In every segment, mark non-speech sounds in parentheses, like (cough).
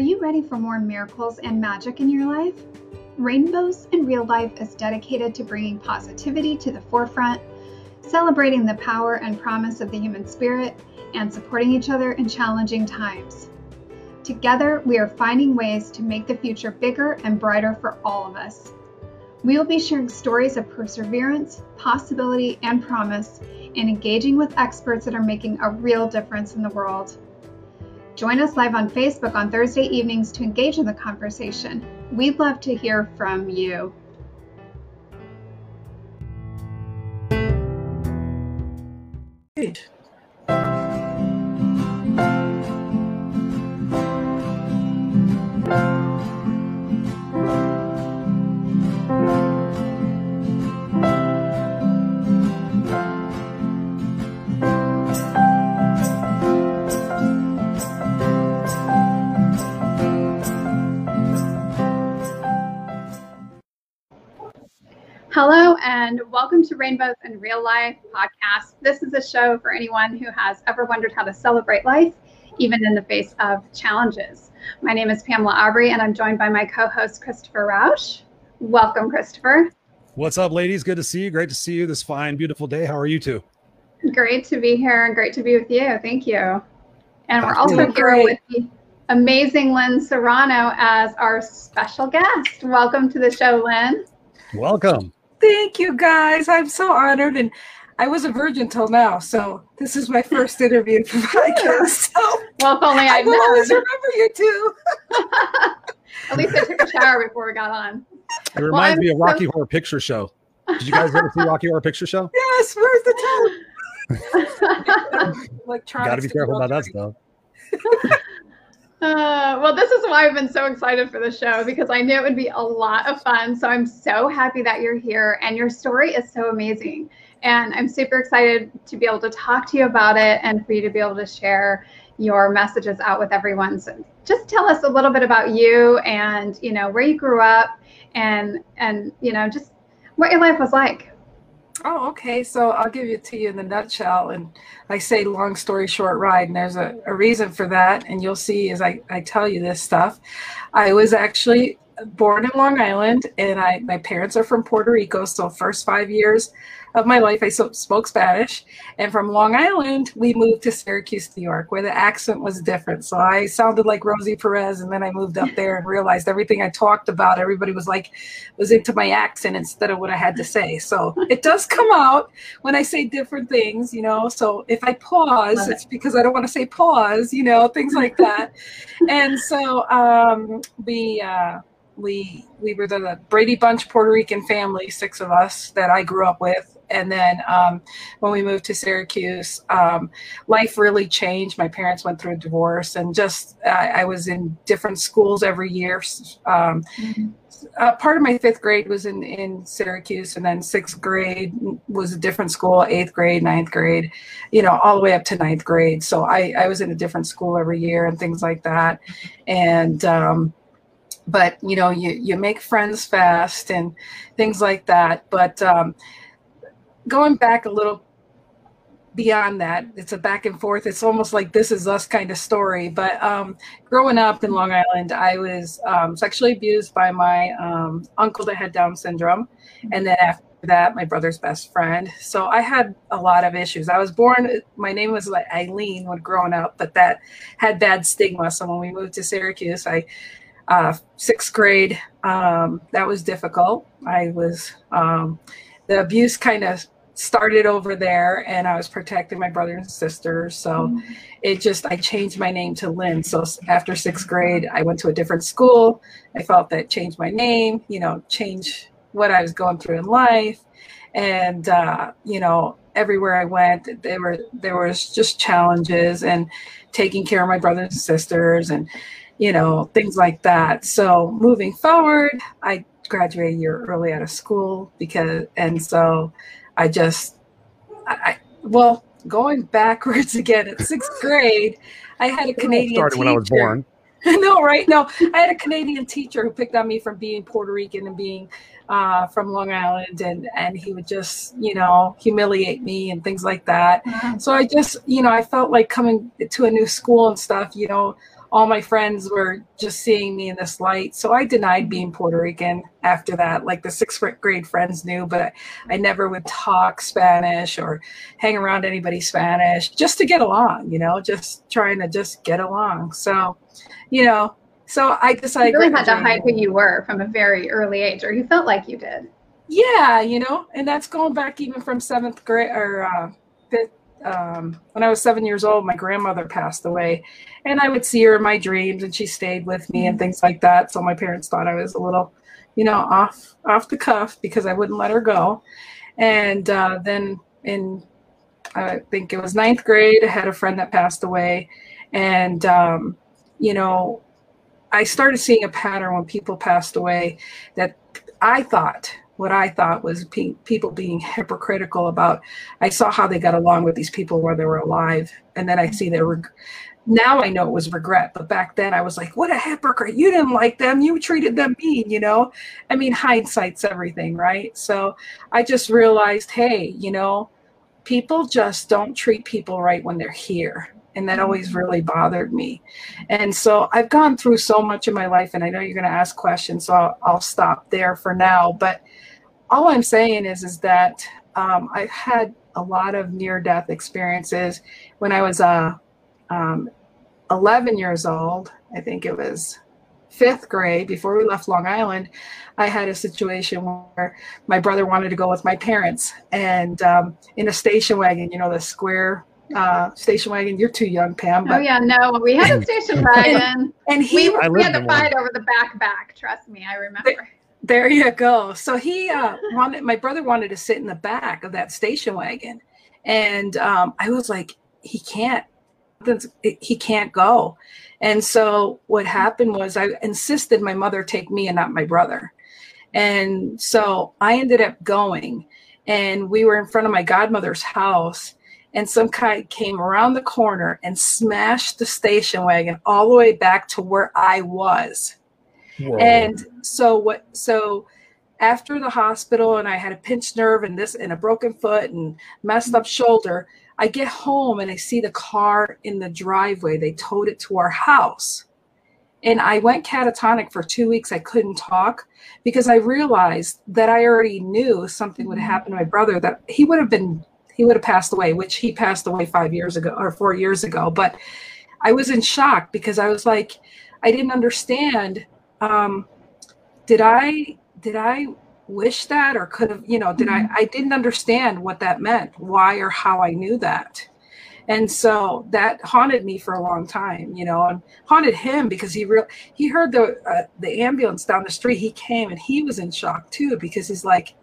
you ready for more miracles and magic in your life? Rainbows in Real Life is dedicated to bringing positivity to the forefront, celebrating the power and promise of the human spirit, and supporting each other in challenging times. Together, we are finding ways to make the future bigger and brighter for all of us. We will be sharing stories of perseverance, possibility, and promise, and engaging with experts that are making a real difference in the world. Join us live on Facebook on Thursday evenings to engage in the conversation. We'd love to hear from you. Great. Hello, and welcome to Rainbows in Real Life podcast. This is a show for anyone who has ever wondered how to celebrate life, even in the face of challenges. My name is Pamela Aubrey, and I'm joined by my co host, Christopher Rausch. Welcome, Christopher. What's up, ladies? Good to see you. Great to see you this fine, beautiful day. How are you two? Great to be here and great to be with you. Thank you. And we're also Absolutely. here with the amazing Lynn Serrano as our special guest. Welcome to the show, Lynn. Welcome. Thank you guys. I'm so honored and I was a virgin till now, so this is my first interview for podcast. So Well, if only I I'd will always remember you too. At least I took a shower before we got on. It reminds I'm me of so- Rocky Horror Picture Show. Did you guys ever see Rocky Horror Picture Show? (laughs) Yes, where's the time? (laughs) Electronics. Got to be careful about that stuff. (laughs) Uh, well, this is why I've been so excited for the show because I knew it would be a lot of fun. So I'm so happy that you're here and your story is so amazing. And I'm super excited to be able to talk to you about it and for you to be able to share your messages out with everyone. So just tell us a little bit about you and, you know, where you grew up and, and, you know, just what your life was like. Oh, okay. So I'll give it to you in a nutshell. And I say long story short ride, and there's a, a reason for that. And you'll see as I, I tell you this stuff. I was actually born in Long Island, and I my parents are from Puerto Rico. So first five years of my life, I spoke Spanish. And from Long Island, we moved to Syracuse, New York, where the accent was different. So I sounded like Rosie Perez, and then I moved up there and realized everything I talked about, everybody was like was into my accent instead of what I had to say. So it does come out when I say different things, you know. So if I pause, it. it's because I don't want to say pause, you know, things like that. and so um, we uh, we we were the Brady Bunch Puerto Rican family, six of us that I grew up with. And then um, when we moved to Syracuse, um, life really changed. My parents went through a divorce, and just I I was in different schools every year. Um, uh, part of my fifth grade was in, in Syracuse, and then sixth grade was a different school, eighth grade, ninth grade, you know, all the way up to ninth grade. So I, I was in a different school every year and things like that. And, um, but you know, you, you make friends fast and things like that. But um, going back a little beyond that, it's a back and forth. It's almost like this is us kind of story. But um, growing up in Long Island, I was um, sexually abused by my um, uncle that had Down syndrome. And then after that, my brother's best friend. So I had a lot of issues. I was born, my name was like Eileen when growing up, but that had bad stigma. So when we moved to Syracuse, I, uh, sixth grade, um, that was difficult. I was, um, the abuse kind of started over there and I was protecting my brothers and sisters. So it just, I changed my name to Lynn. So after sixth grade, I went to a different school. I felt that changed my name, you know, change what I was going through in life. And, uh, you know, everywhere I went, there were, there was just challenges and taking care of my brothers and sisters and, you know, things like that. So moving forward, I graduated a year early out of school because, and so I just, I, I well, going backwards (laughs) again at sixth grade, I had a Canadian started when I was teacher. born. (laughs) no, right? No, I had a Canadian teacher who picked on me from being Puerto Rican and being uh, from Long Island, and and he would just, you know, humiliate me and things like that. So I just, you know, I felt like coming to a new school and stuff, you know, all my friends were just seeing me in this light. So I denied being Puerto Rican after that. Like the sixth grade friends knew, but I, never would talk Spanish or hang around anybody Spanish just to get along, you know, just trying to just get along. So, you know, so I decided. You really had to hide who you were from a very early age, or you felt like you did. Yeah, you know, and that's going back even from seventh grade or uh, fifth, um, when I was seven years old, my grandmother passed away, and I would see her in my dreams, and she stayed with me and things like that. So my parents thought I was a little, you know, off off the cuff because I wouldn't let her go. And uh, then in, I think it was ninth grade, I had a friend that passed away, and um, you know, I started seeing a pattern when people passed away that I thought what I thought was pe- people being hypocritical about. I saw how they got along with these people while they were alive, and then I see their. Reg- now I know it was regret, but back then I was like, "What a hypocrite! You didn't like them. You treated them mean." You know, I mean, hindsight's everything, right? So I just realized, hey, you know, people just don't treat people right when they're here and that always mm-hmm. really bothered me and so i've gone through so much in my life and i know you're going to ask questions so I'll, I'll, stop there for now but all I'm saying is is that um, I've had a lot of near death experiences. When I was uh, um, 11 years old, I think it was fifth grade, before we left Long Island, I had a situation where my brother wanted to go with my parents, and um, in a station wagon, you know, the square uh, station wagon. You're too young, Pam. But, oh yeah, no, we had a station (laughs) wagon, and, and he we, we had to fight over the back back. Trust me, I remember. There you go. So he uh, wanted my brother wanted to sit in the back of that station wagon, and um, I was like, he can't, he can't go. And so what happened was I insisted my mother take me and not my brother, and so I ended up going, and we were in front of my godmother's house, and some guy came around the corner and smashed the station wagon all the way back to where I was Whoa. And so what so after the hospital and I had a pinched nerve and this and a broken foot and messed up shoulder, I get home and I see the car in the driveway. They towed it to our house. And I went catatonic for two weeks. I couldn't talk because I realized that I already knew something would mm-hmm. happen to my brother, that he would have been, he would have passed away, which he passed away five years ago or four years ago. But I was in shock because I was like, I didn't understand um, did I did I wish that or could have you know did mm-hmm. I I didn't understand what that meant why or how I knew that and so that haunted me for a long time you know and haunted him because he real he heard the uh, the ambulance down the street he came and he was in shock too because he's like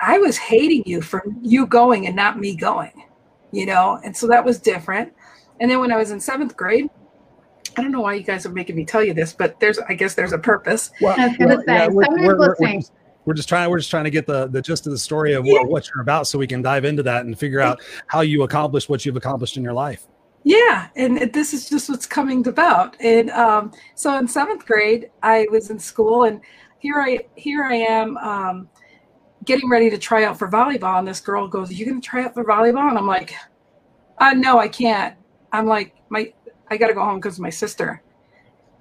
I was hating you for you going and not me going you know and so that was different and then when I was in seventh grade I don't know why you guys are making me tell you this, but there's, I guess there's a purpose. Well, I was going to say, yeah, we're, we're, we're, just, we're, just, trying, we're just trying to get the, the gist of the story of yeah. what, what you're about so we can dive into that and figure out how you accomplished what you've accomplished in your life. Yeah, and this is just what's coming about. And um, so in seventh grade, I was in school, and here I here I am um, getting ready to try out for volleyball. And this girl goes, "Are you going to try out for volleyball?" And I'm like, uh, "No, I can't." I'm like, my I got to go home because of my sister.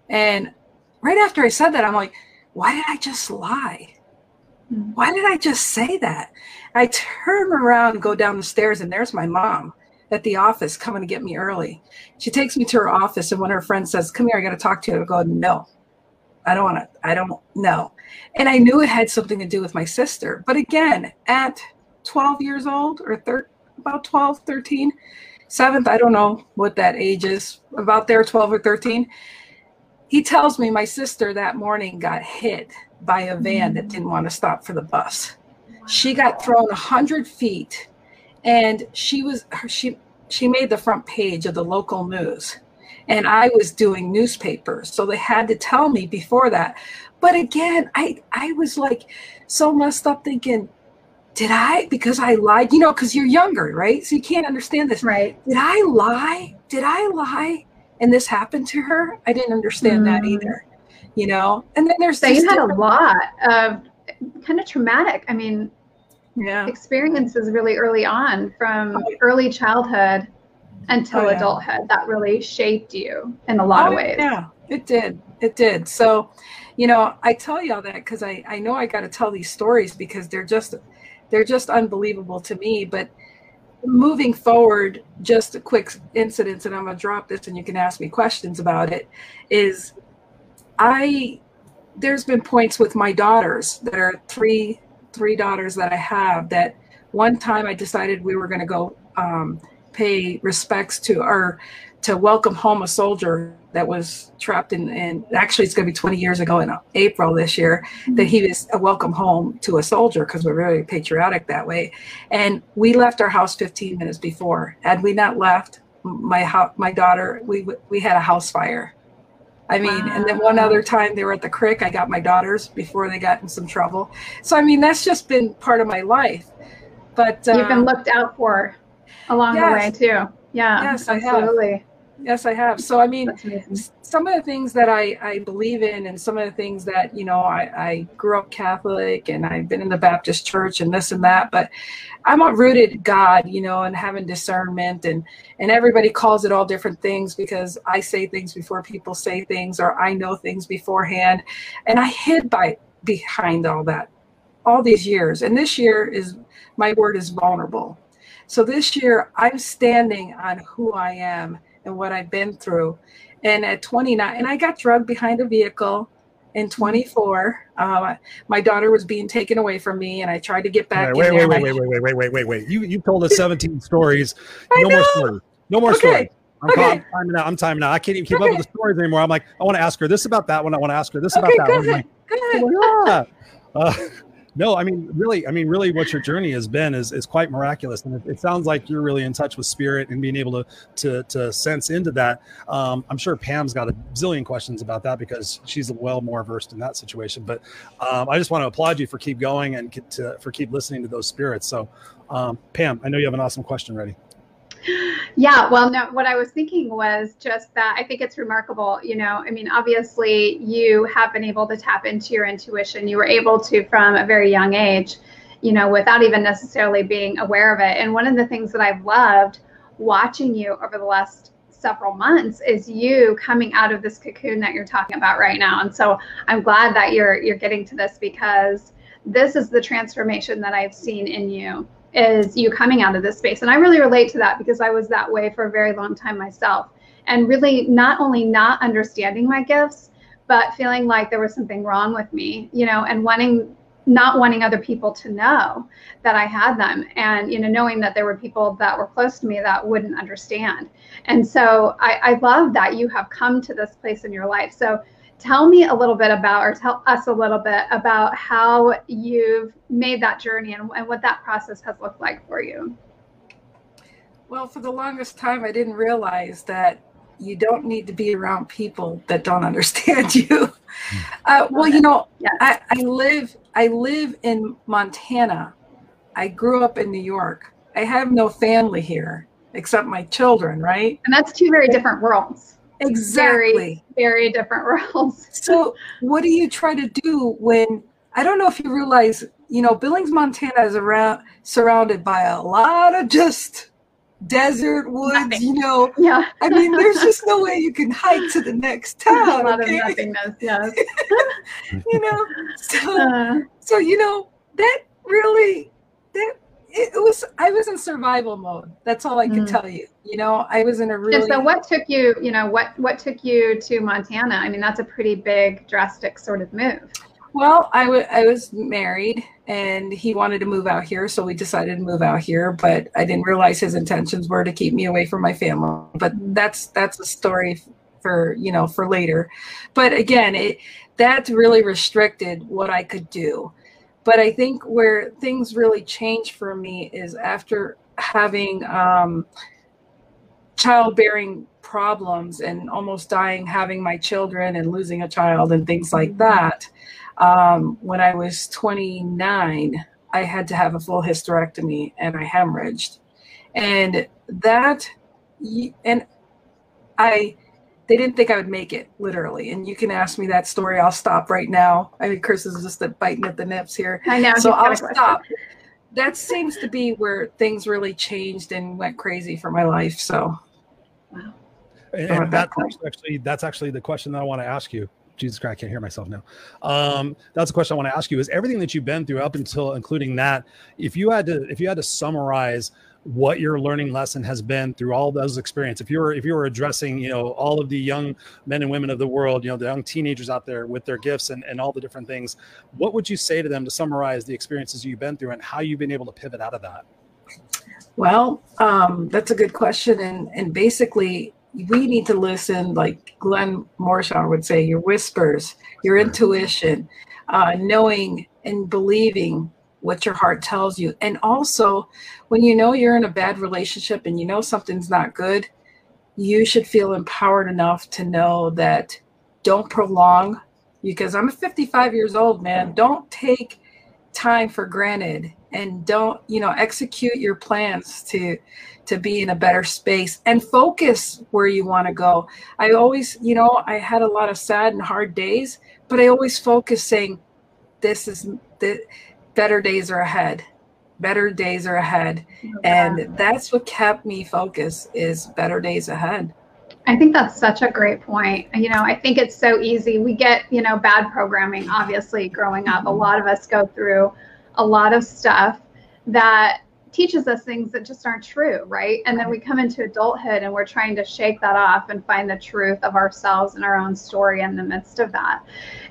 And right after I said that, I'm like, why did I just lie? Hmm. Why did I just say that? I turn around, go down the stairs, and there's my mom at the office coming to get me early. She takes me to her office, and one of her friends says, Come here, I got to talk to you, I go, No, I don't want to, I don't know. And I knew it had something to do with my sister. But again, at 12 years old or thir- about 12, 13, seventh, I don't know what that age is, about there, 12 or 13. He tells me my sister that morning got hit by a van that didn't want to stop for the bus. She got thrown 100 feet and she was, she, she made the front page of the local news. And I was doing newspapers. So they had to tell me before that. But again, I, I was like so messed up thinking, did I, because I lied, you know, because you're younger, right? So you can't understand this. Right. Did I lie? Did I lie? And this happened to her? I didn't understand mm. that either, you know? And then there's. So you had a lot of kind of traumatic, I mean, yeah. experiences really early on from early childhood until oh, yeah. adulthood that really shaped you in a lot oh, of ways. Yeah, it did. It did. So, you know, I tell you all that because I, I know I got to tell these stories because they're just they're just unbelievable to me. But moving forward, just a quick incident, and I'm gonna drop this, and you can ask me questions about it. Is I there's been points with my daughters that are three three daughters that I have that one time I decided we were going to go um, pay respects to or to welcome home a soldier that was trapped in and actually it's going to be 20 years ago in april this year mm-hmm. that he was a welcome home to a soldier because we're very patriotic that way and we left our house 15 minutes before had we not left my my daughter we we had a house fire I mean, wow. and then one other time they were at the creek, I got my daughters before they got in some trouble. So, I mean, that's just been part of my life. But you've been um, looked out for along yes. the way, too. Yeah, yes, absolutely. Yes, I have. So, I mean, some of the things that I, I believe in, and some of the things that, you know, I, I grew up Catholic and I've been in the Baptist church and this and that, but I'm a rooted God, you know, and having discernment, and, and everybody calls it all different things because I say things before people say things, or I know things beforehand. And I hid by behind all that all these years. And this year is my word is vulnerable. So this year I'm standing on who I am and what I've been through. And at 29, and I got drugged behind a vehicle in 24. Uh, my daughter was being taken away from me, and I tried to get back. Wait, wait, wait, wait, wait, wait, wait, wait, wait, wait. You you told us (laughs) 17 stories. No more stories. No more okay. stories. I'm, okay. I'm timing out. I'm timing out. I can't even keep okay. up with the stories anymore. I'm like, I want to ask her this about that one. I want to ask her this okay, about that one. Ahead. Like, ahead. Yeah. (laughs) Uh, no, I mean, really, I mean, really, what your journey has been is, is quite miraculous, and it, it sounds like you're really in touch with spirit and being able to to, to sense into that. Um, I'm sure Pam's got a zillion questions about that because she's well more versed in that situation. But um, I just want to applaud you for keep going and to, for keep listening to those spirits. So, um, Pam, I know you have an awesome question ready. Yeah, well, no, what I was thinking was just that I think it's remarkable. You know, I mean, obviously, you have been able to tap into your intuition. You were able to from a very young age, you know, without even necessarily being aware of it. And one of the things that I've loved watching you over the last several months is you coming out of this cocoon that you're talking about right now. And so I'm glad that you're you're getting to this because this is the transformation that I've seen in you is you coming out of this space. And I really relate to that because I was that way for a very long time myself. And really not only not understanding my gifts, but feeling like there was something wrong with me, you know, and wanting not wanting other people to know that I had them and you know knowing that there were people that were close to me that wouldn't understand. And so I, I love that you have come to this place in your life. So tell me a little bit about, or tell us a little bit about how you've made that journey and, and what that process has looked like for you. Well, for the longest time, I didn't realize that you don't need to be around people that don't understand (laughs) you. Uh, well, you know, yes. I, I live I live in Montana. I grew up in New York. I have no family here except my children, right? And that's two very different worlds. Exactly. Very, very different (laughs) worlds. so, what do you try to do when I don't know if you realize, you know, Billings, Montana is around surrounded by a lot of just desert woods, Nothing. you know. Yeah. I mean, there's (laughs) just no way you can hike to the next town. a lot okay? of nothingness, yes. (laughs) you know, so uh, so you know, that really that it was I was in survival mode. That's all I can mm. tell you. You know, I was in a really. so, what took you? You know, what what took you to Montana? I mean, that's a pretty big, drastic sort of move. Well, I, w- I was married, and he wanted to move out here, so we decided to move out here. But I didn't realize his intentions were to keep me away from my family. But that's that's a story for you know for later. But again, it that really restricted what I could do but I think where things really change for me is after having um, childbearing problems and almost dying, having my children and losing a child and things like mm-hmm. that. Um, when I was 29, I had to have a full hysterectomy and I hemorrhaged. And that, and I, they didn't think I would make it, literally. And you can ask me that story. I'll stop right now. I mean, Chris is just biting at the nips here. I know. So I'll stop. That seems to be where things really changed and went crazy for my life. So Wow. And, and that's actually that's actually the question that I want to ask you. Jesus Christ, I can't hear myself now. Um, that's a question I want to ask you: Is everything that you've been through up until including that, if you had to, if you had to summarize what your learning lesson has been through all those experiences, if you were if you were addressing, you know, all of the young men and women of the world, you know, the young teenagers out there with their gifts and, and all the different things, what would you say to them to summarize the experiences you've been through and how you've been able to pivot out of that? Well, um, that's a good question, and and basically we need to listen, like Glenn Morshower would say, your whispers, your intuition, uh, knowing and believing what your heart tells you. And also, when you know you're in a bad relationship and you know something's not good, you should feel empowered enough to know that don't prolong, because I'm 55 years old, man. Don't take time for granted and don't you know execute your plans to to be in a better space and focus where you want to go i always you know i had a lot of sad and hard days but i always focus saying this is the better days are ahead better days are ahead and that's what kept me focused is better days ahead I think that's such a great point. You know, I think it's so easy. We get, you know, bad programming, obviously, growing up. A mm-hmm. lot of us go through a lot of stuff that teaches us things that just aren't true, right? And then we come into adulthood and we're trying to shake that off and find the truth of ourselves and our own story in the midst of that.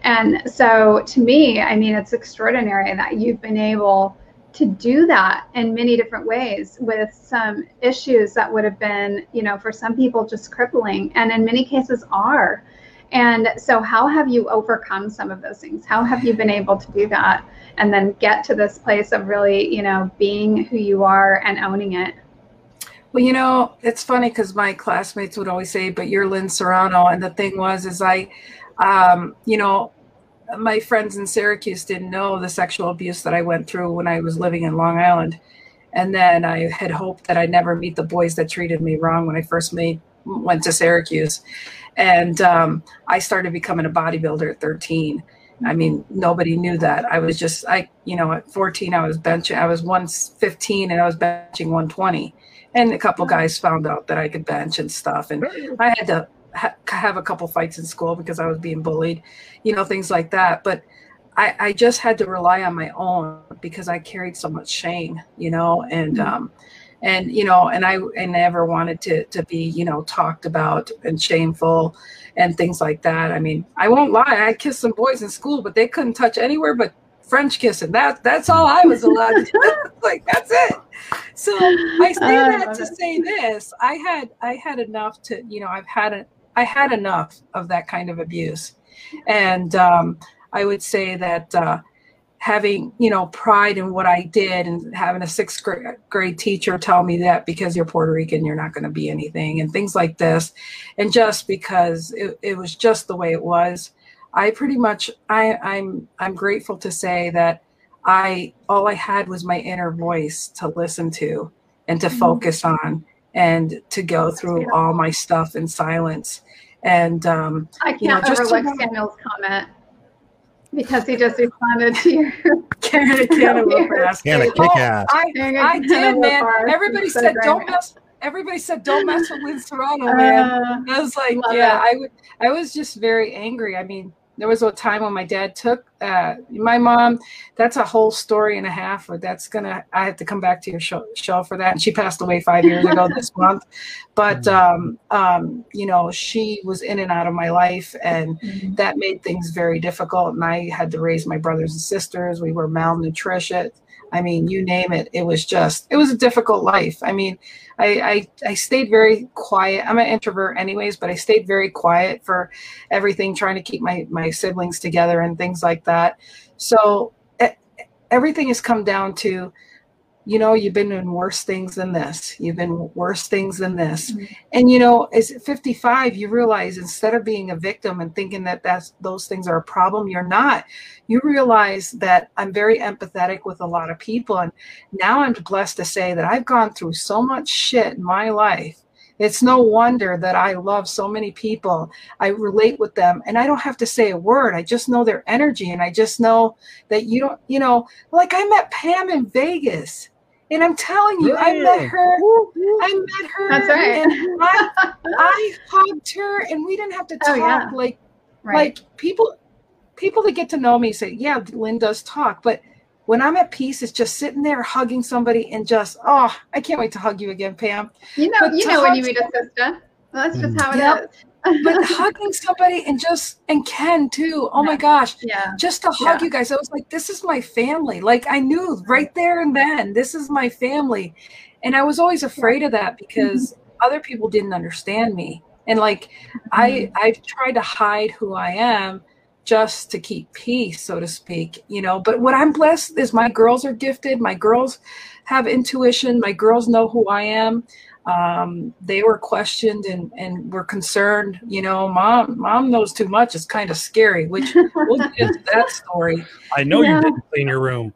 And so to me, I mean, it's extraordinary that you've been able to do that in many different ways with some issues that would have been, you know, for some people just crippling and in many cases are. And so, how have you overcome some of those things? How have you been able to do that and then get to this place of really, you know, being who you are and owning it? Well, you know, it's funny because my classmates would always say, "But you're Lynn Serrano," and the thing was, is I, um, you know, my friends in Syracuse didn't know the sexual abuse that I went through when I was living in Long Island, and then I had hoped that I'd never meet the boys that treated me wrong when I first made went to Syracuse, and um, I started becoming a bodybuilder at 13. I mean, nobody knew that. I was just, I, you know, at 14, I was benching, I was 115 and I was benching 120. And a couple guys found out that I could bench and stuff. And I had to ha- have a couple fights in school because I was being bullied, you know, things like that. But I, I just had to rely on my own because I carried so much shame, you know, and, mm-hmm. um, and you know and i i never wanted to to be you know talked about and shameful and things like that. I mean i won't lie i kissed some boys in school but they couldn't touch anywhere but french kissing. That that's all i was allowed to do. (laughs) (laughs) Like that's it. So (laughs) i say that to say this i had i had enough to you know i've had a, i had enough of that kind of abuse. And um i would say that uh having you know pride in what I did and having a sixth grade teacher tell me that because you're Puerto Rican you're not going to be anything and things like this. And just because it, it was just the way it was I pretty much I I'm I'm grateful to say that I all I had was my inner voice to listen to and to mm-hmm. focus on and to go through all my stuff in silence. And um I can't you know, overlook Samuel's comment because he just responded to your (laughs) Karen a cantaloupe basket. kick oh, ass. I, I did, man. Everybody said don't mess. Everybody said don't mess with Lynn Serrano, man. Uh, I was like, yeah, it. I would. I was just very angry. I mean, there was a time when my dad took uh, my mom. That's a whole story and a half. But that's gonna. I have to come back to your show, show for that. And she passed away five years ago (laughs) this month. But mm-hmm. um, um, you know, she was in and out of my life, and mm-hmm. that made things very difficult. And I had to raise my brothers and sisters. We were malnourished. I mean, you name it. It was just, it was a difficult life. I mean, I, I, I stayed very quiet. I'm an introvert anyways, but I stayed very quiet for everything, trying to keep my, my siblings together and things like that. So everything has come down to you know, you've been in worse things than this. You've been worse things than this. Mm-hmm. And you know, as 55, you realize instead of being a victim and thinking that that's those things are a problem, you're not. You realize that I'm very empathetic with a lot of people. And now I'm blessed to say that I've gone through so much shit in my life it's no wonder that I love so many people. I relate with them and I don't have to say a word. I just know their energy and I just know that you don't, you know, like I met Pam in Vegas. And I'm telling you, I met her. I met her. That's right. I, (laughs) I hugged her, and we didn't have to talk Oh, yeah. like Right. like people people that get to know me say, yeah, Lynn does talk, but when I'm at peace, it's just sitting there hugging somebody and just, oh, I can't wait to hug you again, Pam. you know, but you know when you meet a sister. Well, that's just Mm. how it Yep. is. But hugging somebody and just and Ken too. Oh my gosh. yeah. Just to hug Yeah. you guys. I was like, this is my family. Like I knew right there and then, this is my family. And I was always afraid of that because mm-hmm. other people didn't understand me. And like I mm-hmm. I've tried to hide who I am just to keep peace, so to speak, you know. But what I'm blessed is my girls are gifted. My girls have intuition. My girls know who I am. Um, they were questioned and, and were concerned, you know, mom, mom knows too much. It's kind of scary, which we'll get into (laughs) that story. I know Yeah. you didn't clean your room.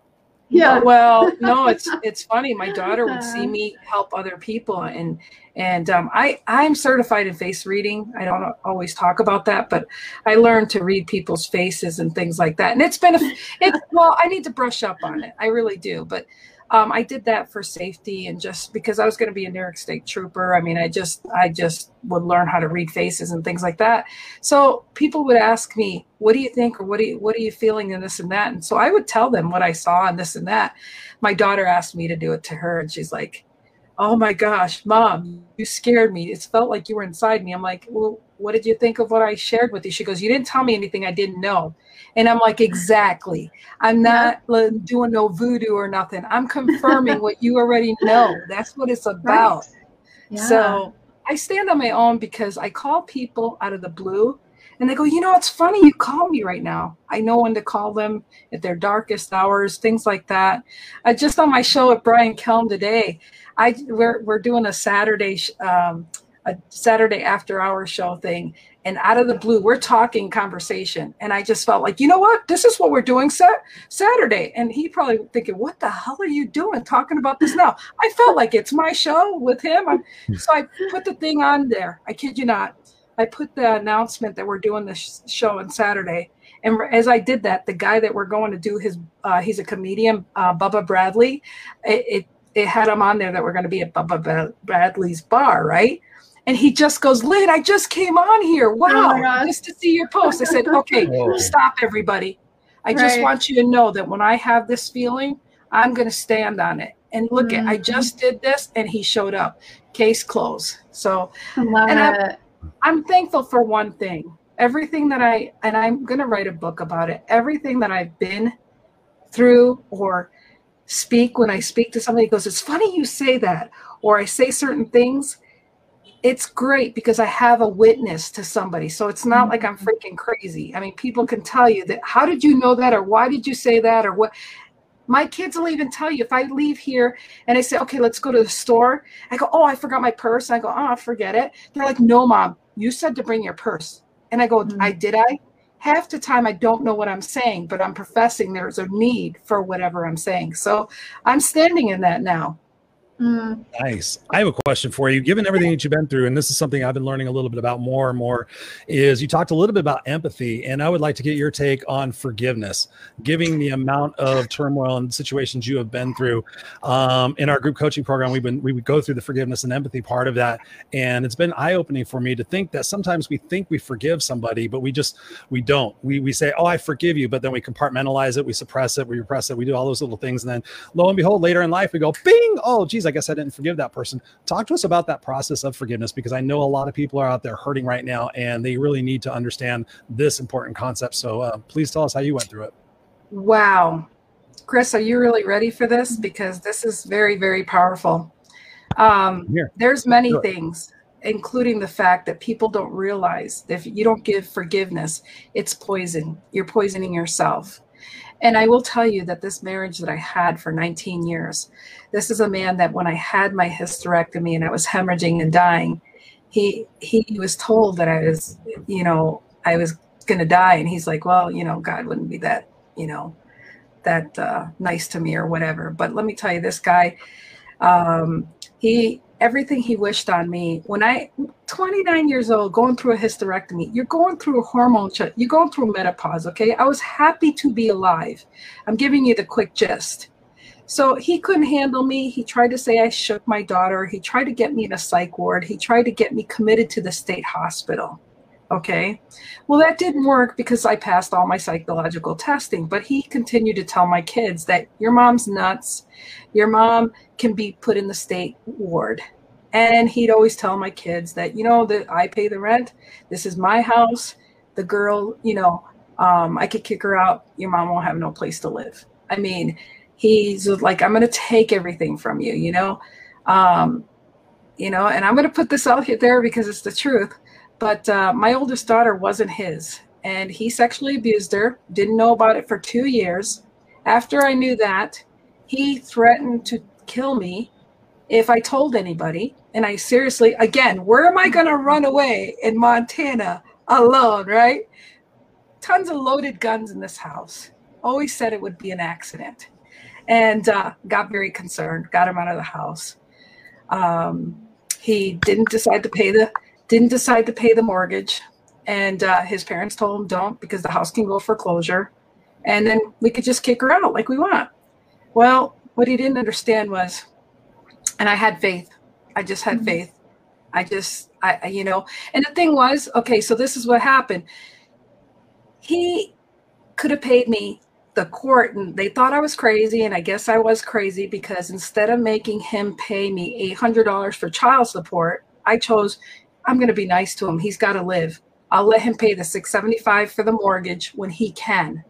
Yeah. Well, no, it's it's funny. My daughter would see me help other people, and and um, I I'm certified in face reading. I don't always talk about that, but I learned to read people's faces and things like that. And it's been a it. Well, I need to brush up on it. I really do, but. Um, I did that for safety and just because I was going to be a New York State trooper. I mean, I just I just would learn how to read faces and things like that. So people would ask me, "What do you think?" or "What do you what are you feeling?" and this and that. And so I would tell them what I saw and this and that. My daughter asked me to do it to her, and she's like, "Oh my gosh, mom, you scared me. It felt like you were inside me." I'm like, "Well, what did you think of what I shared with you?" She goes, "You didn't tell me anything I didn't know." And I'm like, "Exactly. I'm not uh, doing no voodoo or nothing. I'm confirming what you already know. That's what it's (laughs) about." Yeah. So I stand on my own because I call people out of the blue and they go, you know, it's funny you call me right now. I know when to call them at their darkest hours, things like that. I just on my show at Brian Kelm today, I we're we're doing a Saturday sh- um, a Saturday after hour show thing. And out of the blue, we're talking conversation. And I just felt like, you know what? This is what we're doing sat- Saturday. And he probably thinking, what the hell are you doing talking about this now? I felt like it's my show with him. I'm, so I put the thing on there. I kid you not. I put the announcement that we're doing this show on Saturday. And as I did that, the guy that we're going to do his, uh, he's a comedian, uh, Bubba Bradley. It, it it had him on there that we're going to be at Bubba Bradley's bar, right? And he just goes, Lynn, I just came on here. Oh Wow, gosh. just to see your post. I said, okay, (laughs) Whoa. stop, everybody. I just want you to know that when I have this feeling, I'm going to stand on it. And look at, I mm-hmm. just did this, and he showed up. Case closed. So love and I- it. I'm thankful for one thing. Everything that I, and I'm going to write a book about it, everything that I've been through or speak when I speak to somebody goes, It's funny you say that, or I say certain things. It's great because I have a witness to somebody. So it's not like I'm freaking crazy. I mean, people can tell you that, how did you know that, or why did you say that, or what? My kids will even tell you if I leave here and I say, okay, let's go to the store. I go, oh, I forgot my purse. I go, oh, forget it. They're like, no, mom, you said to bring your purse. And I go, Mhm. I did I? Half the time I don't know what I'm saying, but I'm professing there's a need for whatever I'm saying. So I'm standing in that now. Mm, Nice. I have a question for you. Given everything that you've been through, and this is something I've been learning a little bit about more and more, is you talked a little bit about empathy, and I would like to get your take on forgiveness, giving the amount of turmoil and situations you have been through. Um, in our group coaching program, we've been we would go through the forgiveness and empathy part of that, and it's been eye opening for me to think that sometimes we think we forgive somebody, but we just we don't. We we say, "Oh, I forgive you," but then we compartmentalize it, we suppress it, we repress it, we do all those little things, and then lo and behold, later in life, we go, "Bing! Oh, geez, I guess I didn't forgive that person." Talk to us about that process of forgiveness because I know a lot of people are out there hurting right now, and they really need to understand this important concept. So, uh, please tell us how you went through it. Wow. Chris, are you really ready for this? Because this is very, very powerful. Um, Here. there's many Sure. things, including the fact that people don't realize that if you don't give forgiveness, it's poison. You're poisoning yourself. And I will tell you that this marriage that I had for 19 years, this is a man that when I had my hysterectomy and I was hemorrhaging and dying, he he was told that I was, you know, I was gonna die. And he's like, Well, you know, God wouldn't be that, you know, that uh, nice to me or whatever. But let me tell you, this guy, um, he everything he wished on me when I 29 years old going through a hysterectomy you're going through a hormone you're going through menopause okay I was happy to be alive I'm giving you the quick gist So he couldn't handle me. He tried to say I shook my daughter. He tried to get me in a psych ward. He tried to get me committed to the state hospital. Okay. Well, that didn't work because I passed all my psychological testing. But he continued to tell my kids that your mom's nuts. Your mom can be put in the state ward. And he'd always tell my kids that, you know, that I pay the rent. This is my house. The girl, you know, um, I could kick her out. Your mom won't have no place to live. I mean, he's like, I'm going to take everything from you, you know? Um, you know, and I'm going to put this out here there because it's the truth but uh, my oldest daughter wasn't his, and he sexually abused her. Didn't know about it for two years. After I knew that, he threatened to kill me if I told anybody. And I seriously, again, where am I going to run away in Montana alone, right? Tons of loaded guns in this house. Always said it would be an accident. And uh, got very concerned, got him out of the house. Um, he didn't decide to pay the didn't decide to pay the mortgage. And uh, his parents told him, don't, because the house can go foreclosure. And then we could just kick her out like we want. Well, what he didn't understand was, and I had faith. I just had mm-hmm. faith. I just, I, you know, and the thing was, okay, so this is what happened. He could have paid me the court, and they thought I was crazy, and I guess I was crazy because instead of making him pay me $800 for child support, I chose I'm going to be nice to him. He's got to live. I'll let him pay the 675 for the mortgage when he can.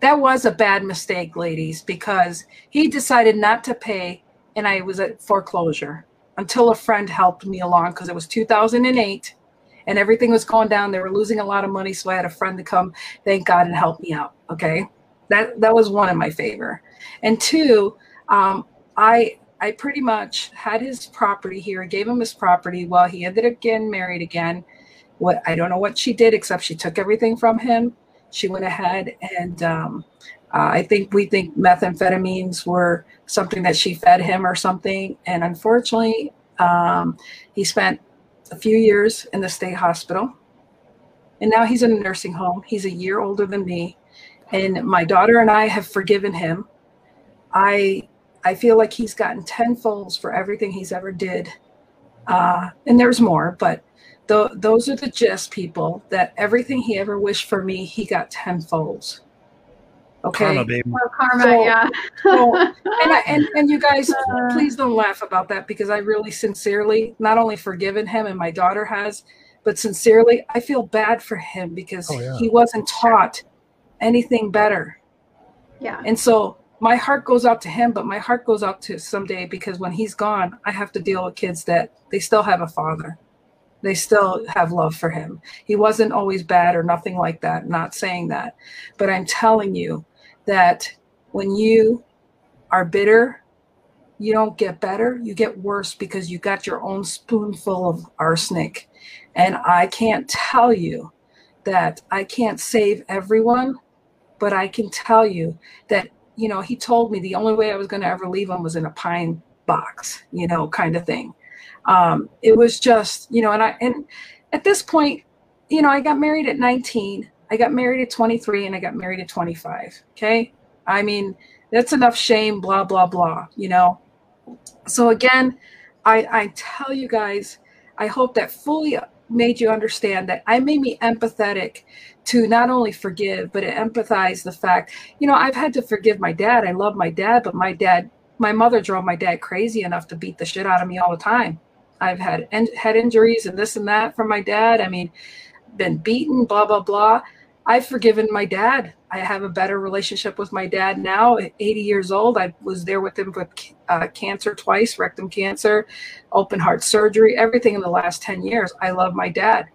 That was a bad mistake, ladies, because he decided not to pay and I was at foreclosure until a friend helped me along because it was 2008 and everything was going down. They were losing a lot of money, so I had a friend to come, thank God, and help me out. Okay, that that was one in my favor. And two, um, I I pretty much had his property here, gave him his property. Well, he ended up getting married again. What I don't know what she did, except she took everything from him. She went ahead and um, uh, I think we think methamphetamines were something that she fed him or something. And unfortunately, um, he spent a few years in the state hospital. And now he's in a nursing home. He's a year older than me. And my daughter and I have forgiven him. I I feel like he's gotten tenfolds for everything he's ever did. Uh, and there's more, but th- those are the gist people that everything he ever wished for me, he got tenfolds. Okay. Karma, baby. Well, karma, so, yeah. so, and, I, and, and you guys, (laughs) uh, please don't laugh about that because I really sincerely not only forgiven him and my daughter has, but sincerely, I feel bad for him because oh, yeah. he wasn't taught anything better. Yeah. And so my heart goes out to him, but my heart goes out to someday because when he's gone, I have to deal with kids that they still have a father. They still have love for him. He wasn't always bad or nothing like that, not saying that. But I'm telling you that when you are bitter, you don't get better, you get worse because you got your own spoonful of arsenic. And I can't tell you that I can't save everyone, but I can tell you that you know, he told me the only way I was going to ever leave him was in a pine box, you know, kind of thing. Um, it was just, you know, and I, and at this point, you know, I got married at 19, I got married at 23, and I got married at 25. Okay. I mean, that's enough shame, blah, blah, blah, you know. So again, I, I tell you guys, I hope that fully made you understand that I made me empathetic to not only forgive, but empathize the fact, you know, I've had to forgive my dad. I love my dad, but my dad, my mother drove my dad crazy enough to beat the shit out of me all the time. I've had en- had injuries and this and that from my dad. I mean, been beaten, blah blah blah. I've forgiven my dad. I have a better relationship with my dad now. At 80 years old, I was there with him with uh, cancer twice, rectum cancer, open heart surgery, everything in the last 10 years. I love my dad.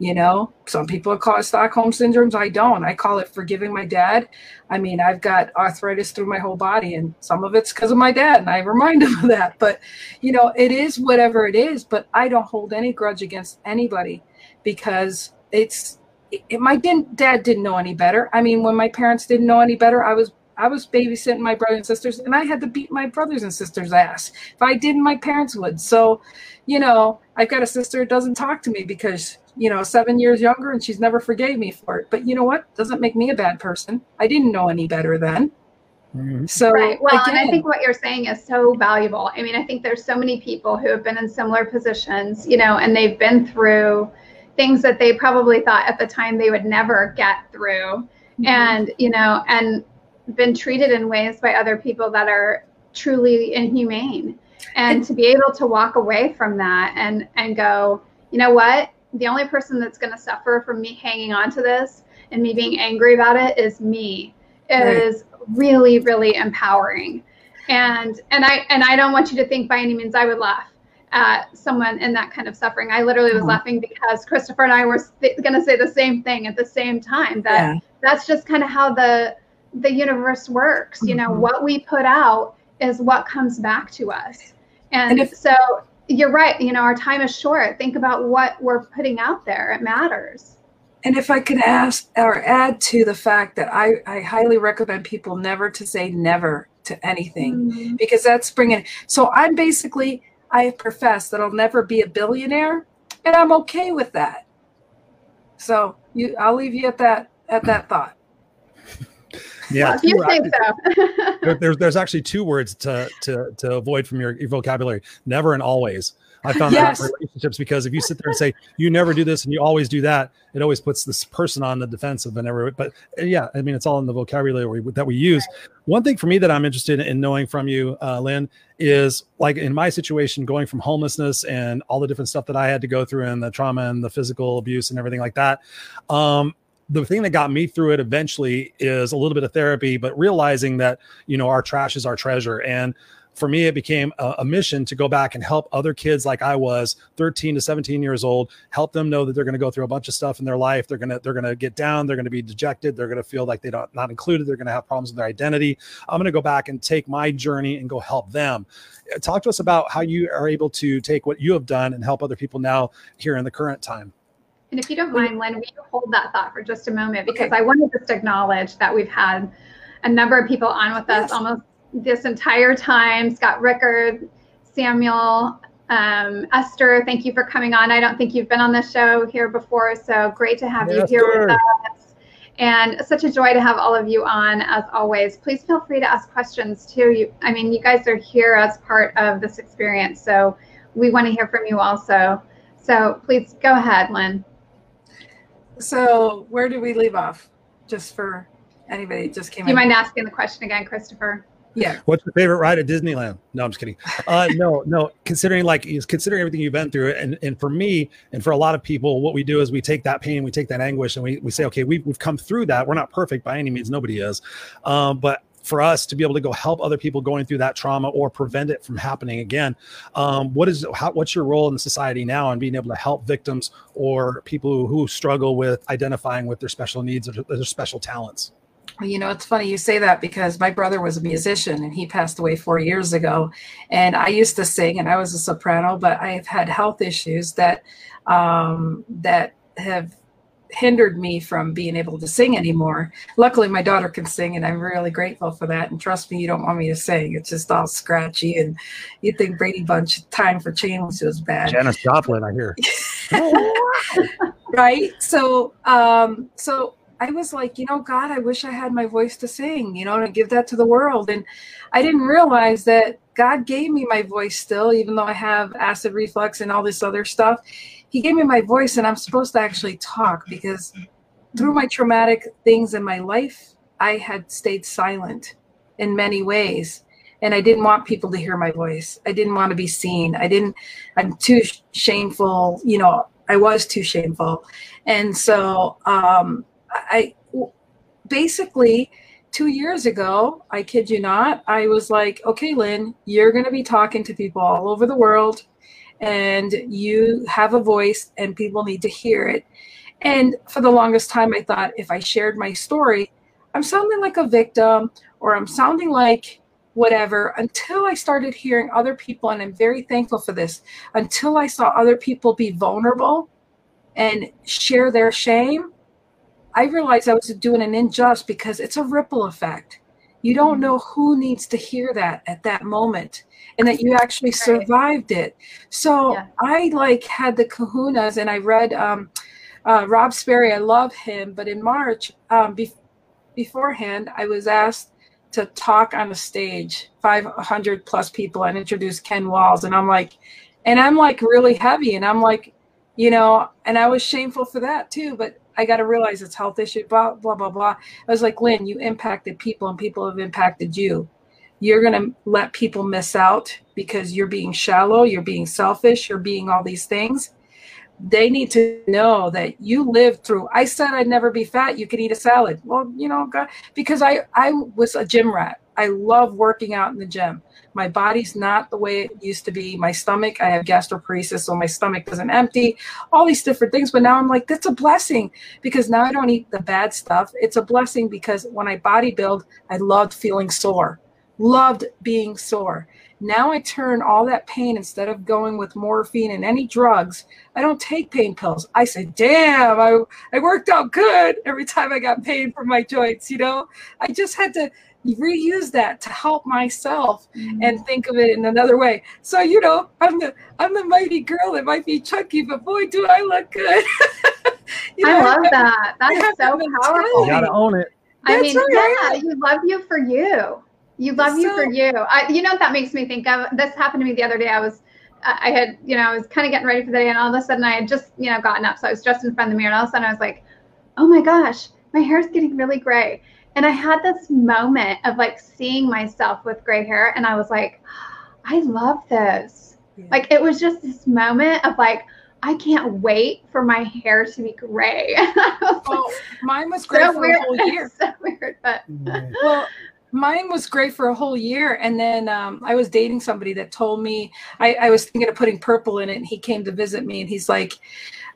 You know, some people call it Stockholm syndromes. I don't. I call it forgiving my dad. I mean, I've got arthritis through my whole body, and some of it's because of my dad, and I remind (laughs) him of that. But, you know, it is whatever it is. But I don't hold any grudge against anybody because it's it, my didn't, dad didn't know any better. I mean, when my parents didn't know any better, I was I was babysitting my brothers and sisters, and I had to beat my brothers and sisters' ass. If I didn't, my parents would. So, you know, I've got a sister who doesn't talk to me because you know seven years younger, and she's never forgave me for it. But you know what? Doesn't make me a bad person. I didn't know any better then. Mm-hmm. So, right. well, again, and I think what you're saying is so valuable. I mean, I think there's so many people who have been in similar positions, you know, and they've been through things that they probably thought at the time they would never get through, mm-hmm. and you know, and been treated in ways by other people that are truly inhumane. And to be able to walk away from that and and go, you know what? The only person that's going to suffer from me hanging on to this and me being angry about it is me. Is right. really really empowering. And and I and I don't want you to think by any means I would laugh at someone in that kind of suffering. I literally was mm-hmm. laughing because Christopher and I were th- going to say the same thing at the same time. That yeah. that's just kind of how the the universe works. Mm-hmm. You know, mm-hmm. what we put out is what comes back to us. And, and if, so you're right. You know, our time is short. Think about what we're putting out there. It matters. And if I could ask or add to the fact that I, I highly recommend people never to say never to anything mm-hmm. because that's bringing. So I'm basically, I profess that I'll never be a billionaire and I'm okay with that. So you, I'll leave you at that, at that thought. (laughs) Yeah, well, you think so. (laughs) there, there's there's actually two words to to to avoid from your, your vocabulary: never and always. I found yes. that in relationships because if you sit there and say you never do this and you always do that, it always puts this person on the defensive and every. But uh, yeah, I mean, it's all in the vocabulary that we use. One thing for me that I'm interested in knowing from you, uh, Lynn, is like in my situation, going from homelessness and all the different stuff that I had to go through and the trauma and the physical abuse and everything like that. Um, the thing that got me through it eventually is a little bit of therapy, but realizing that, you know, our trash is our treasure. And for me, it became a, a, mission to go back and help other kids like I was, 13 to 17 years old, help them know that they're going to go through a bunch of stuff in their life. They're going to, they're going to get down. They're going to be dejected. They're going to feel like they don't, not included. They're going to have problems with their identity. I'm going to go back and take my journey and go help them. Uh, talk to us about how you are able to take what you have done and help other people now here in the current time. And if you don't mind, Lynn, will you hold that thought for just a moment? Because okay. I want to just acknowledge that we've had a number of people on with us yes. almost this entire time. Scott Rickard, Samuel, um, Esther, thank you for coming on. I don't think you've been on the show here before, so great to have yes, you here sir. with us. And such a joy to have all of you on as always. Please feel free to ask questions too. You, I mean, you guys are here as part of this experience, so we want to hear from you also. So please go ahead, Lynn. So where do we leave off? Just for anybody just came. Do you in. mind asking the question again, Christopher? Yeah. What's your favorite ride at Disneyland? No, I'm just kidding. Uh, no, no. Considering like considering everything you've been through, and and for me and for a lot of people, what we do is we take that pain, we take that anguish, and we we say, okay, we've we've come through that. We're not perfect by any means. Nobody is. Um, but for us to be able to go help other people going through that trauma or prevent it from happening again. Um, what is how, what's your role in the society now and being able to help victims or people who, who struggle with identifying with their special needs or their special talents? You know, it's funny you say that because my brother was a musician and he passed away four years ago. And I used to sing and I was a soprano, but I've had health issues that um, that have hindered me from being able to sing anymore. Luckily, my daughter can sing, and I'm really grateful for that. And trust me, you don't want me to sing. It's just all scratchy, and you think Brady Bunch "Time for Change" was bad. Janis Joplin, I hear. (laughs) right. So, um, so I was like, you know, God, I wish I had my voice to sing, you know, to give that to the world. And I didn't realize that God gave me my voice still, even though I have acid reflux and all this other stuff he gave me my voice and I'm supposed to actually talk because through my traumatic things in my life, I had stayed silent in many ways. And I didn't want people to hear my voice. I didn't want to be seen. I didn't, I'm too shameful. You know, I was too shameful. And so um, I basically, two years ago, I kid you not, I was like, okay, Lynn, you're going to be talking to people all over the world and you have a voice and people need to hear it. And for the longest time, I thought if I shared my story, I'm sounding like a victim or I'm sounding like whatever until I started hearing other people. And I'm very thankful for this until I saw other people be vulnerable and share their shame. I realized I was doing an injustice because it's a ripple effect. You don't mm-hmm. know who needs to hear that at that moment and that you actually survived it. So yeah. I like had the kahunas and I read um, uh, Rob Sperry. I love him, but in March, um, be- beforehand, I was asked to talk on a stage, 500 plus people, and introduce Ken Walls. And I'm like, and I'm like really heavy. And I'm like, you know, and I was shameful for that too. But I got to realize it's health issue, blah, blah, blah, blah. I was like, Lynn, you impacted people and people have impacted you. You're going to let people miss out because you're being shallow, you're being selfish, you're being all these things they need to know that you lived through i said i'd never be fat you could eat a salad well you know because i i was a gym rat i love working out in the gym my body's not the way it used to be my stomach i have gastroparesis so my stomach doesn't empty all these different things but now i'm like that's a blessing because now i don't eat the bad stuff it's a blessing because when i bodybuild i loved feeling sore loved being sore now I turn all that pain instead of going with morphine and any drugs. I don't take pain pills. I say, damn, I, I worked out good every time I got pain from my joints. You know, I just had to reuse that to help myself mm-hmm. and think of it in another way. So, you know, I'm the I'm the mighty girl that might be chunky, but boy, do I look good. (laughs) you know, I love I, that. That is so powerful. You gotta own it. I That's mean, right. yeah, you love you for you. You love so, you for you. I, you know what that makes me think of? This happened to me the other day. I was, I had, you know, I was kind of getting ready for the day, and all of a sudden I had just, you know, gotten up. So I was dressed in front of the mirror, and all of a sudden I was like, oh my gosh, my hair's getting really gray. And I had this moment of like seeing myself with gray hair, and I was like, I love this. Yeah. Like it was just this moment of like, I can't wait for my hair to be gray. (laughs) oh, like, mine was gray so for weird. a whole year. (laughs) so weird, but well, mine was gray for a whole year and then um, i was dating somebody that told me I, I, was thinking of putting purple in it and he came to visit me and he's like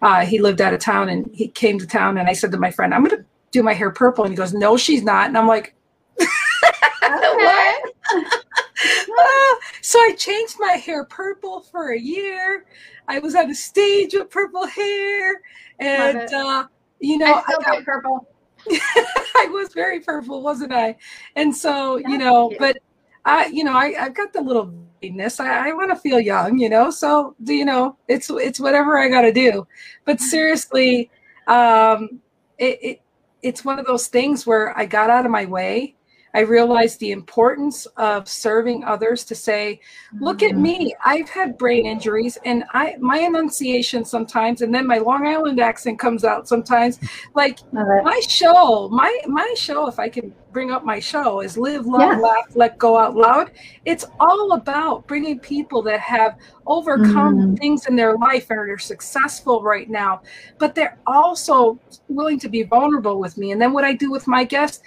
uh, he lived out of town and he came to town and i said to my friend i'm going to do my hair purple and he goes no she's not and i'm like (laughs) what uh, (laughs) so i changed my hair purple for a year i was on a stage with purple hair and uh, you know I still I got, purple (laughs) I was very purple, wasn't I? And so, you know, but I, you know, I, I've got the little vagueness. I, I want to feel young, you know. So, you know, it's it's whatever I got to do. But seriously, um, it, it it's one of those things where I got out of my way I realized the importance of serving others to say, look at me, mm-hmm. I've had brain injuries and I my enunciation sometimes and then my Long Island accent comes out sometimes. Like (laughs) my show, my my show, if I can bring up my show, is live, love, yes. laugh, let go out loud. It's all about bringing people that have overcome mm. things in their life and are successful right now, but they're also willing to be vulnerable with me. And then what I do with my guests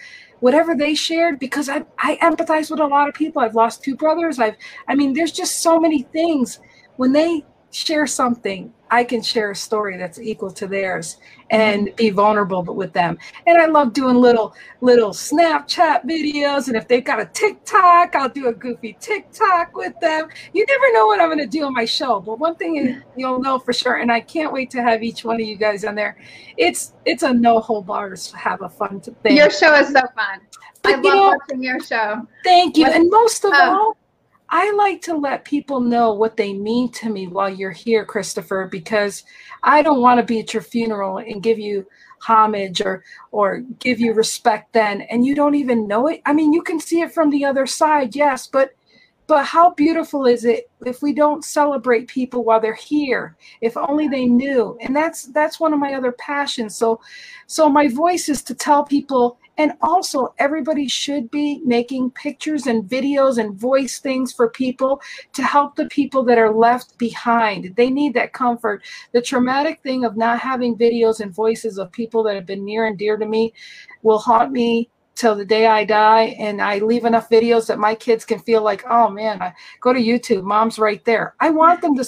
whatever they shared because I, I empathize with a lot of people. I've lost two brothers. I've, I mean, there's just so many things when they share something I can share a story that's equal to theirs and mm-hmm. be vulnerable with them. And I love doing little little Snapchat videos. And if they've got a TikTok, I'll do a goofy TikTok with them. You never know what I'm going to do on my show. But one thing (laughs) you'll know for sure, and I can't wait to have each one of you guys on there. It's it's a no hold bars to have a fun thing. Your show is so fun. But, I love know, watching your show. Thank you. and most of uh, all, I like to let people know what they mean to me while you're here, Christopher, because I don't want to be at your funeral and give you homage or or give you respect then and you don't even know it. I mean, you can see it from the other side, yes, but but how beautiful is it if we don't celebrate people while they're here? If only they knew. And that's that's one of my other passions. So so my voice is to tell people and also, everybody should be making pictures and videos and voice things for people to help the people that are left behind. They need that comfort. The traumatic thing of not having videos and voices of people that have been near and dear to me will haunt me till the day I die. And I leave enough videos that my kids can feel like, oh man, I go to YouTube, mom's right there. I want them to,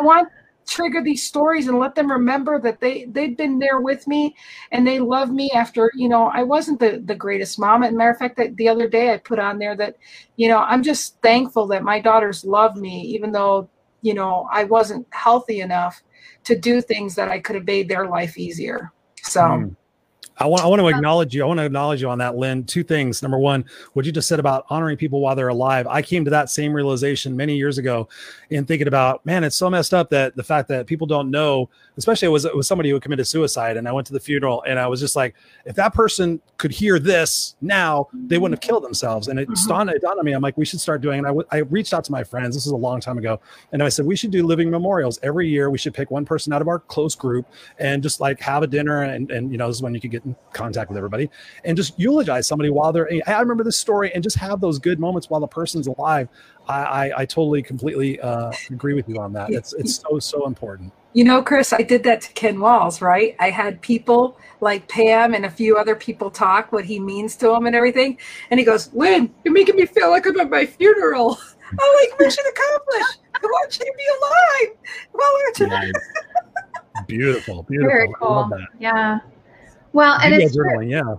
I want trigger these stories and let them remember that they they've been there with me and they love me after you know i wasn't the the greatest mom and matter of fact that the other day i put on there that you know i'm just thankful that my daughters love me even though you know i wasn't healthy enough to do things that i could have made their life easier so mm. I want I want to acknowledge you. I want to acknowledge you on that, Lynn. Two things. Number one, what you just said about honoring people while they're alive. I came to that same realization many years ago in thinking about, man, it's so messed up that the fact that people don't know, especially it was it was somebody who committed suicide, and I went to the funeral, and I was just like, if that person could hear this now, they wouldn't have killed themselves. And it, mm-hmm. dawned, it dawned on me, I'm like, we should start doing. And I, w- I reached out to my friends. This is a long time ago, and I said we should do living memorials every year. We should pick one person out of our close group and just like have a dinner, and and you know this is when you could get contact with everybody and just eulogize somebody while they're i remember this story and just have those good moments while the person's alive. I i, I totally completely uh, agree with you on that. It's it's so so important. You know chris i did that to ken walls right? I had people like pam and a few other people talk what he means to them and everything. And he goes lynn you're making me feel like i'm at my funeral. (laughs) I'm like mission accomplished i want you to be alive. Well, nice. beautiful beautiful. Cool. yeah well, and video journaling, yeah.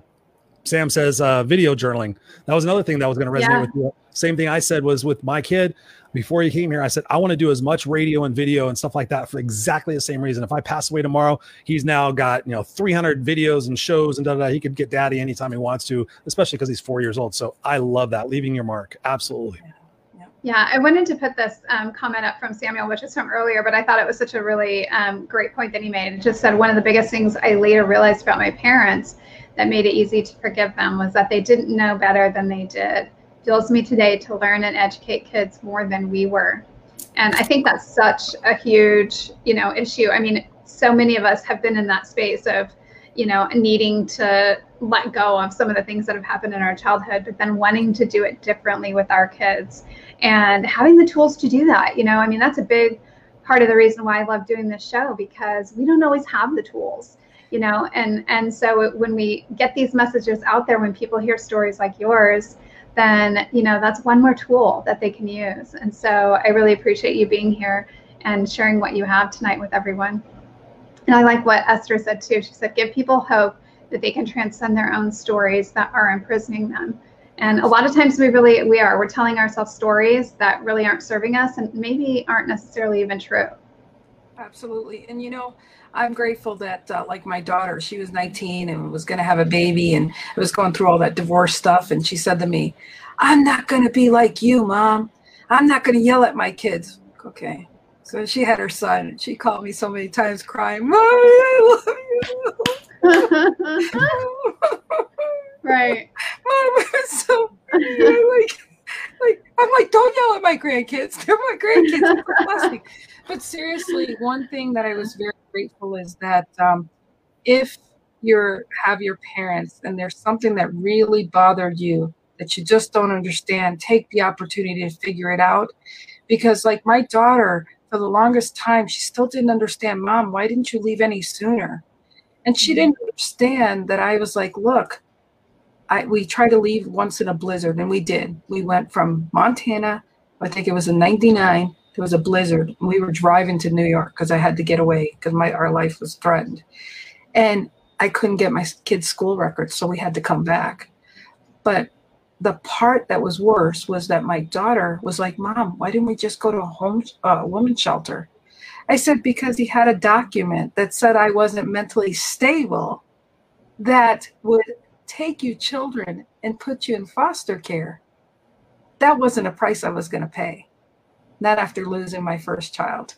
Sam says uh, video journaling. That was another thing that was going to resonate yeah. with you. Same thing I said was with my kid before he came here. I said I want to do as much radio and video and stuff like that for exactly the same reason. If I pass away tomorrow, he's now got you know 300 videos and shows and da da. He could get daddy anytime he wants to, especially because he's four years old. So I love that leaving your mark. Absolutely. Yeah, I wanted to put this um, comment up from Samuel, which is from earlier, but I thought it was such a really um, great point that he made. It just said one of the biggest things I later realized about my parents that made it easy to forgive them was that they didn't know better than they did. Fuels me today to learn and educate kids more than we were. And I think that's such a huge, you know, issue. I mean, so many of us have been in that space of, you know, needing to let go of some of the things that have happened in our childhood, but then wanting to do it differently with our kids. And having the tools to do that. You know, I mean, that's a big part of the reason why I love doing this show because we don't always have the tools you know? And and so when we get these messages out there when people hear stories like yours then you know that's one more tool that they can use. And so i really appreciate you being here and sharing what you have tonight with everyone and i like what esther said too. She said give people hope that they can transcend their own stories that are imprisoning them. And a lot of times we really we are. We're telling ourselves stories that really aren't serving us and maybe aren't necessarily even true. Absolutely. And you know i'm grateful that uh, like my daughter she was 19 and was going to have a baby and was going through all that divorce stuff. And she said to me i'm not going to be like you mom. I'm not going to yell at my kids. Okay so she had her son and she called me so many times crying mom i love you (laughs) right. Mom, was so like, like I'm like, don't yell at my grandkids. They're my grandkids. but seriously, one thing that I was very grateful is that um, if you have your parents and there's something that really bothered you that you just don't understand, take the opportunity to figure it out. Because like my daughter, for the longest time, she still didn't understand, Mom, why didn't you leave any sooner? And she didn't understand that I was like, look, I, we tried to leave once in a blizzard, and we did. We went from Montana, I think it was in '99. There was a blizzard. We were driving to New York because I had to get away because my our life was threatened, and I couldn't get my kids' school records, so we had to come back. But the part that was worse was that my daughter was like, "Mom, why didn't we just go to a home uh, women's shelter?" I said because he had a document that said I wasn't mentally stable that would take you children and put you in foster care, that wasn't a price I was going to pay. Not after losing my first child.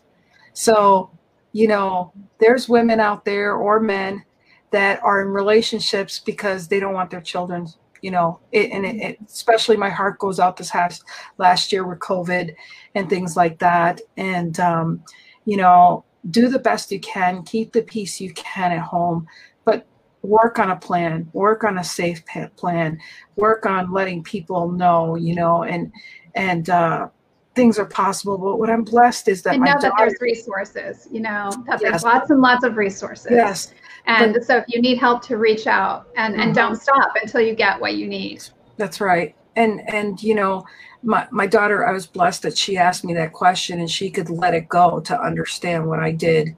So, you know, there's women out there or men that are in relationships because they don't want their children, you know, it, and it, it, especially my heart goes out this last, last year with COVID and things like that. And, um, you know, do the best you can, keep the peace you can at home, but work on a plan, work on a safe plan, work on letting people know, you know, and and uh, things are possible. But what I'm blessed is that and know that there's resources, you know, that yes. there's lots and lots of resources. Yes. And so if you need help to reach out and, and mm-hmm. don't stop until you get what you need. That's right. And and you know, my, my daughter, I was blessed that she asked me that question and she could let it go to understand what I did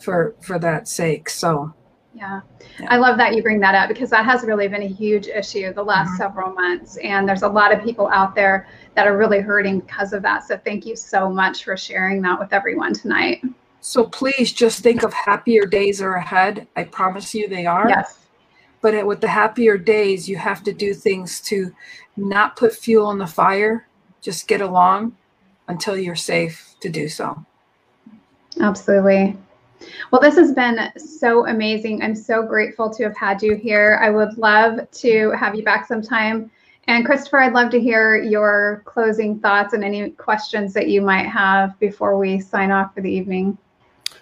for for that sake. So yeah. yeah. I love that you bring that up because that has really been a huge issue the last mm-hmm. several months. And there's a lot of people out there that are really hurting because of that. So thank you so much for sharing that with everyone tonight. So please just think of happier days are ahead. I promise you they are. Yes. But with the happier days, you have to do things to not put fuel on the fire, just get along until you're safe to do so. Absolutely. Well, this has been so amazing. I'm so grateful to have had you here. I would love to have you back sometime. And Christopher, I'd love to hear your closing thoughts and any questions that you might have before we sign off for the evening.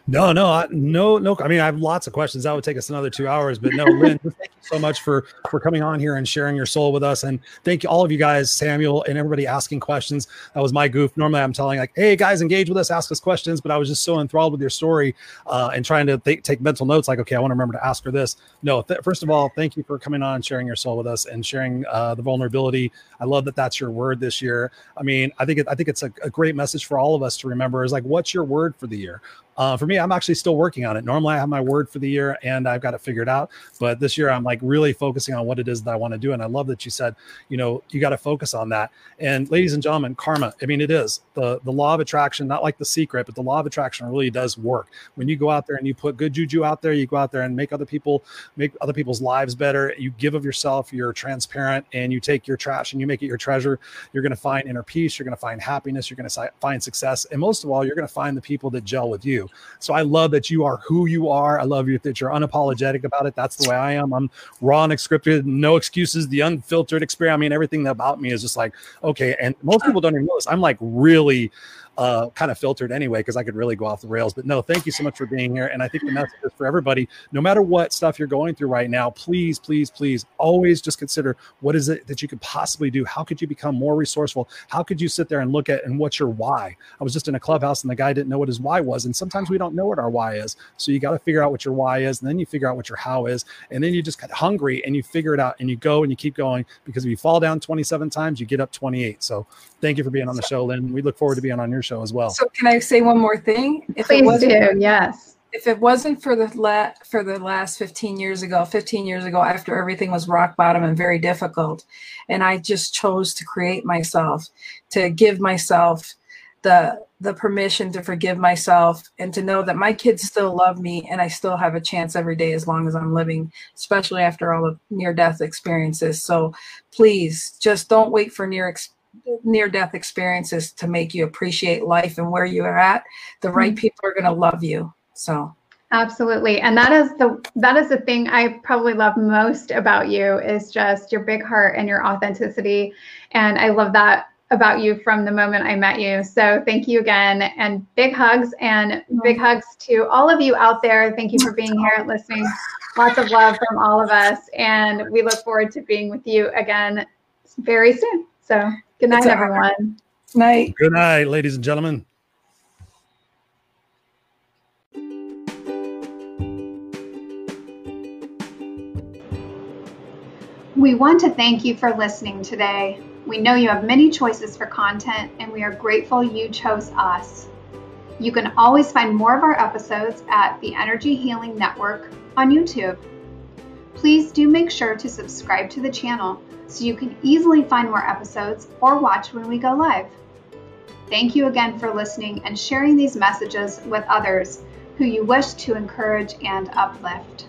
No, no, I, no, no. I mean, I have lots of questions. That would take us another two hours. But no, Lynn, thank (laughs) so much for for coming on here and sharing your soul with us. And thank you all of you guys, Samuel, and everybody asking questions. That was my goof. Normally, I'm telling like, hey guys, engage with us, ask us questions. But I was just so enthralled with your story uh, and trying to th- take mental notes. Like, okay, I want to remember to ask her this. No, th- first of all, thank you for coming on, and sharing your soul with us, and sharing uh, the vulnerability. I love that that's your word this year. I mean, I think it, I think it's a, a great message for all of us to remember. Is like, what's your word for the year? Uh, for me, I'm actually still working on it. Normally, I have my word for the year and I've got it figured out. But this year, I'm like really focusing on what it is that I want to do. And I love that you said, you know, you got to focus on that. And ladies and gentlemen, karma. I mean, it is the the law of attraction, not like the secret, but the law of attraction really does work. When you go out there and you put good juju out there, you go out there and make other people make other people's lives better. You give of yourself. You're transparent, and you take your trash and you make it your treasure. You're going to find inner peace. You're going to find happiness. You're going to find success, and most of all, you're going to find the people that gel with you. So I love that you are who you are. I love you that you're unapologetic about it. That's the way I am. I'm raw and unscripted, no excuses, the unfiltered experience. I mean, everything about me is just like, okay. And most people don't even know this. I'm like really uh, kind of filtered anyway because I could really go off the rails. But no, thank you so much for being here. And I think the message is for everybody, no matter what stuff you're going through right now, please, please, please always just consider what is it that you could possibly do? How could you become more resourceful? How could you sit there and look at and what's your why? I was just in a clubhouse and the guy didn't know what his why was. And sometimes we don't know what our why is. So you got to figure out what your why is. And then you figure out what your how is. And then you just get hungry and you figure it out and you go and you keep going because if you fall down 27 times, you get up 28. So thank you for being on the show, Lynn. We look forward to being on your show as well. So can I say one more thing? If Please do. Yes. If it wasn't for the la- for the last 15 years ago, 15 years ago, after everything was rock bottom and very difficult, and I just chose to create myself, to give myself the the permission to forgive myself and to know that my kids still love me and I still have a chance every day as long as I'm living, especially after all the near death experiences. So please just don't wait for near experience near death experiences to make you appreciate life and where you are at. The right mm-hmm. people are going to love you so. Absolutely and that is the that is the thing i probably love most about you is just your big heart and your authenticity and i love that about you from the moment i met you. So thank you again and big hugs and big mm-hmm. hugs to all of you out there. Thank you for being here and listening. Lots of love from all of us and we look forward to being with you again very soon so Good night, everyone. Night. Good night, ladies and gentlemen. We want to thank you for listening today. We know you have many choices for content, and we are grateful you chose us. You can always find more of our episodes at the Energy Healing Network on YouTube. Please do make sure to subscribe to the channel so you can easily find more episodes or watch when we go live. Thank you again for listening and sharing these messages with others who you wish to encourage and uplift.